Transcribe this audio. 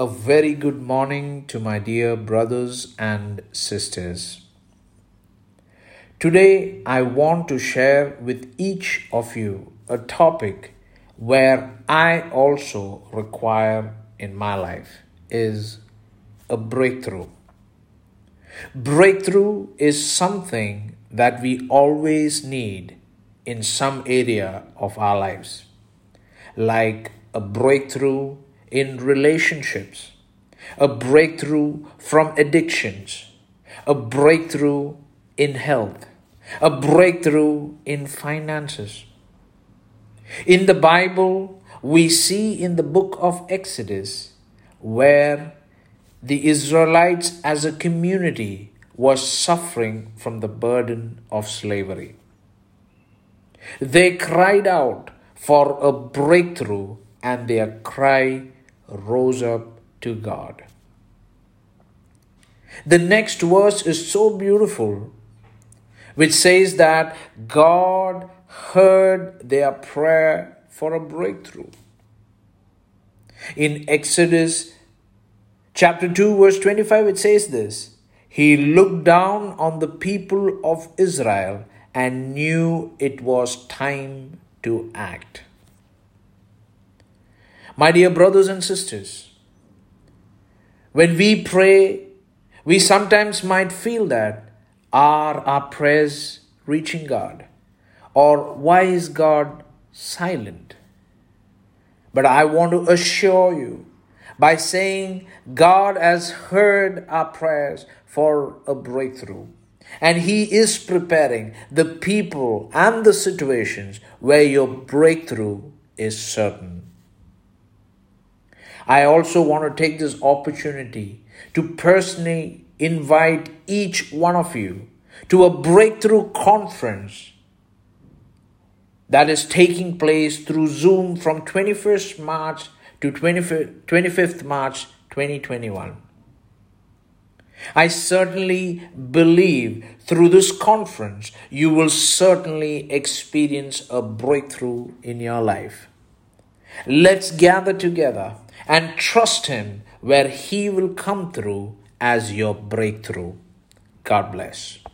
A very good morning to my dear brothers and sisters. Today, I want to share with each of you a topic where I also require in my life is a breakthrough. Breakthrough is something that we always need in some area of our lives, like a breakthrough in relationships, a breakthrough from addictions, a breakthrough in health, a breakthrough in finances. In the Bible, we see in the book of Exodus where the Israelites as a community was suffering from the burden of slavery. They cried out for a breakthrough and their cry rose up to God. The next verse is so beautiful, which says that God heard their prayer for a breakthrough. In Exodus chapter 2, verse 25, it says this He looked down on the people of Israel and knew it was time to act. My dear brothers and sisters, when we pray, we sometimes might feel that are our prayers reaching God? Or why is God silent? But I want to assure you by saying God has heard our prayers for a breakthrough. And He is preparing the people and the situations where your breakthrough is certain. I also want to take this opportunity to personally invite each one of you to a breakthrough conference that is taking place through Zoom from 21st March to 25th March 2021. I certainly believe through this conference you will certainly experience a breakthrough in your life. Let's gather together and trust Him where He will come through as your breakthrough. God bless.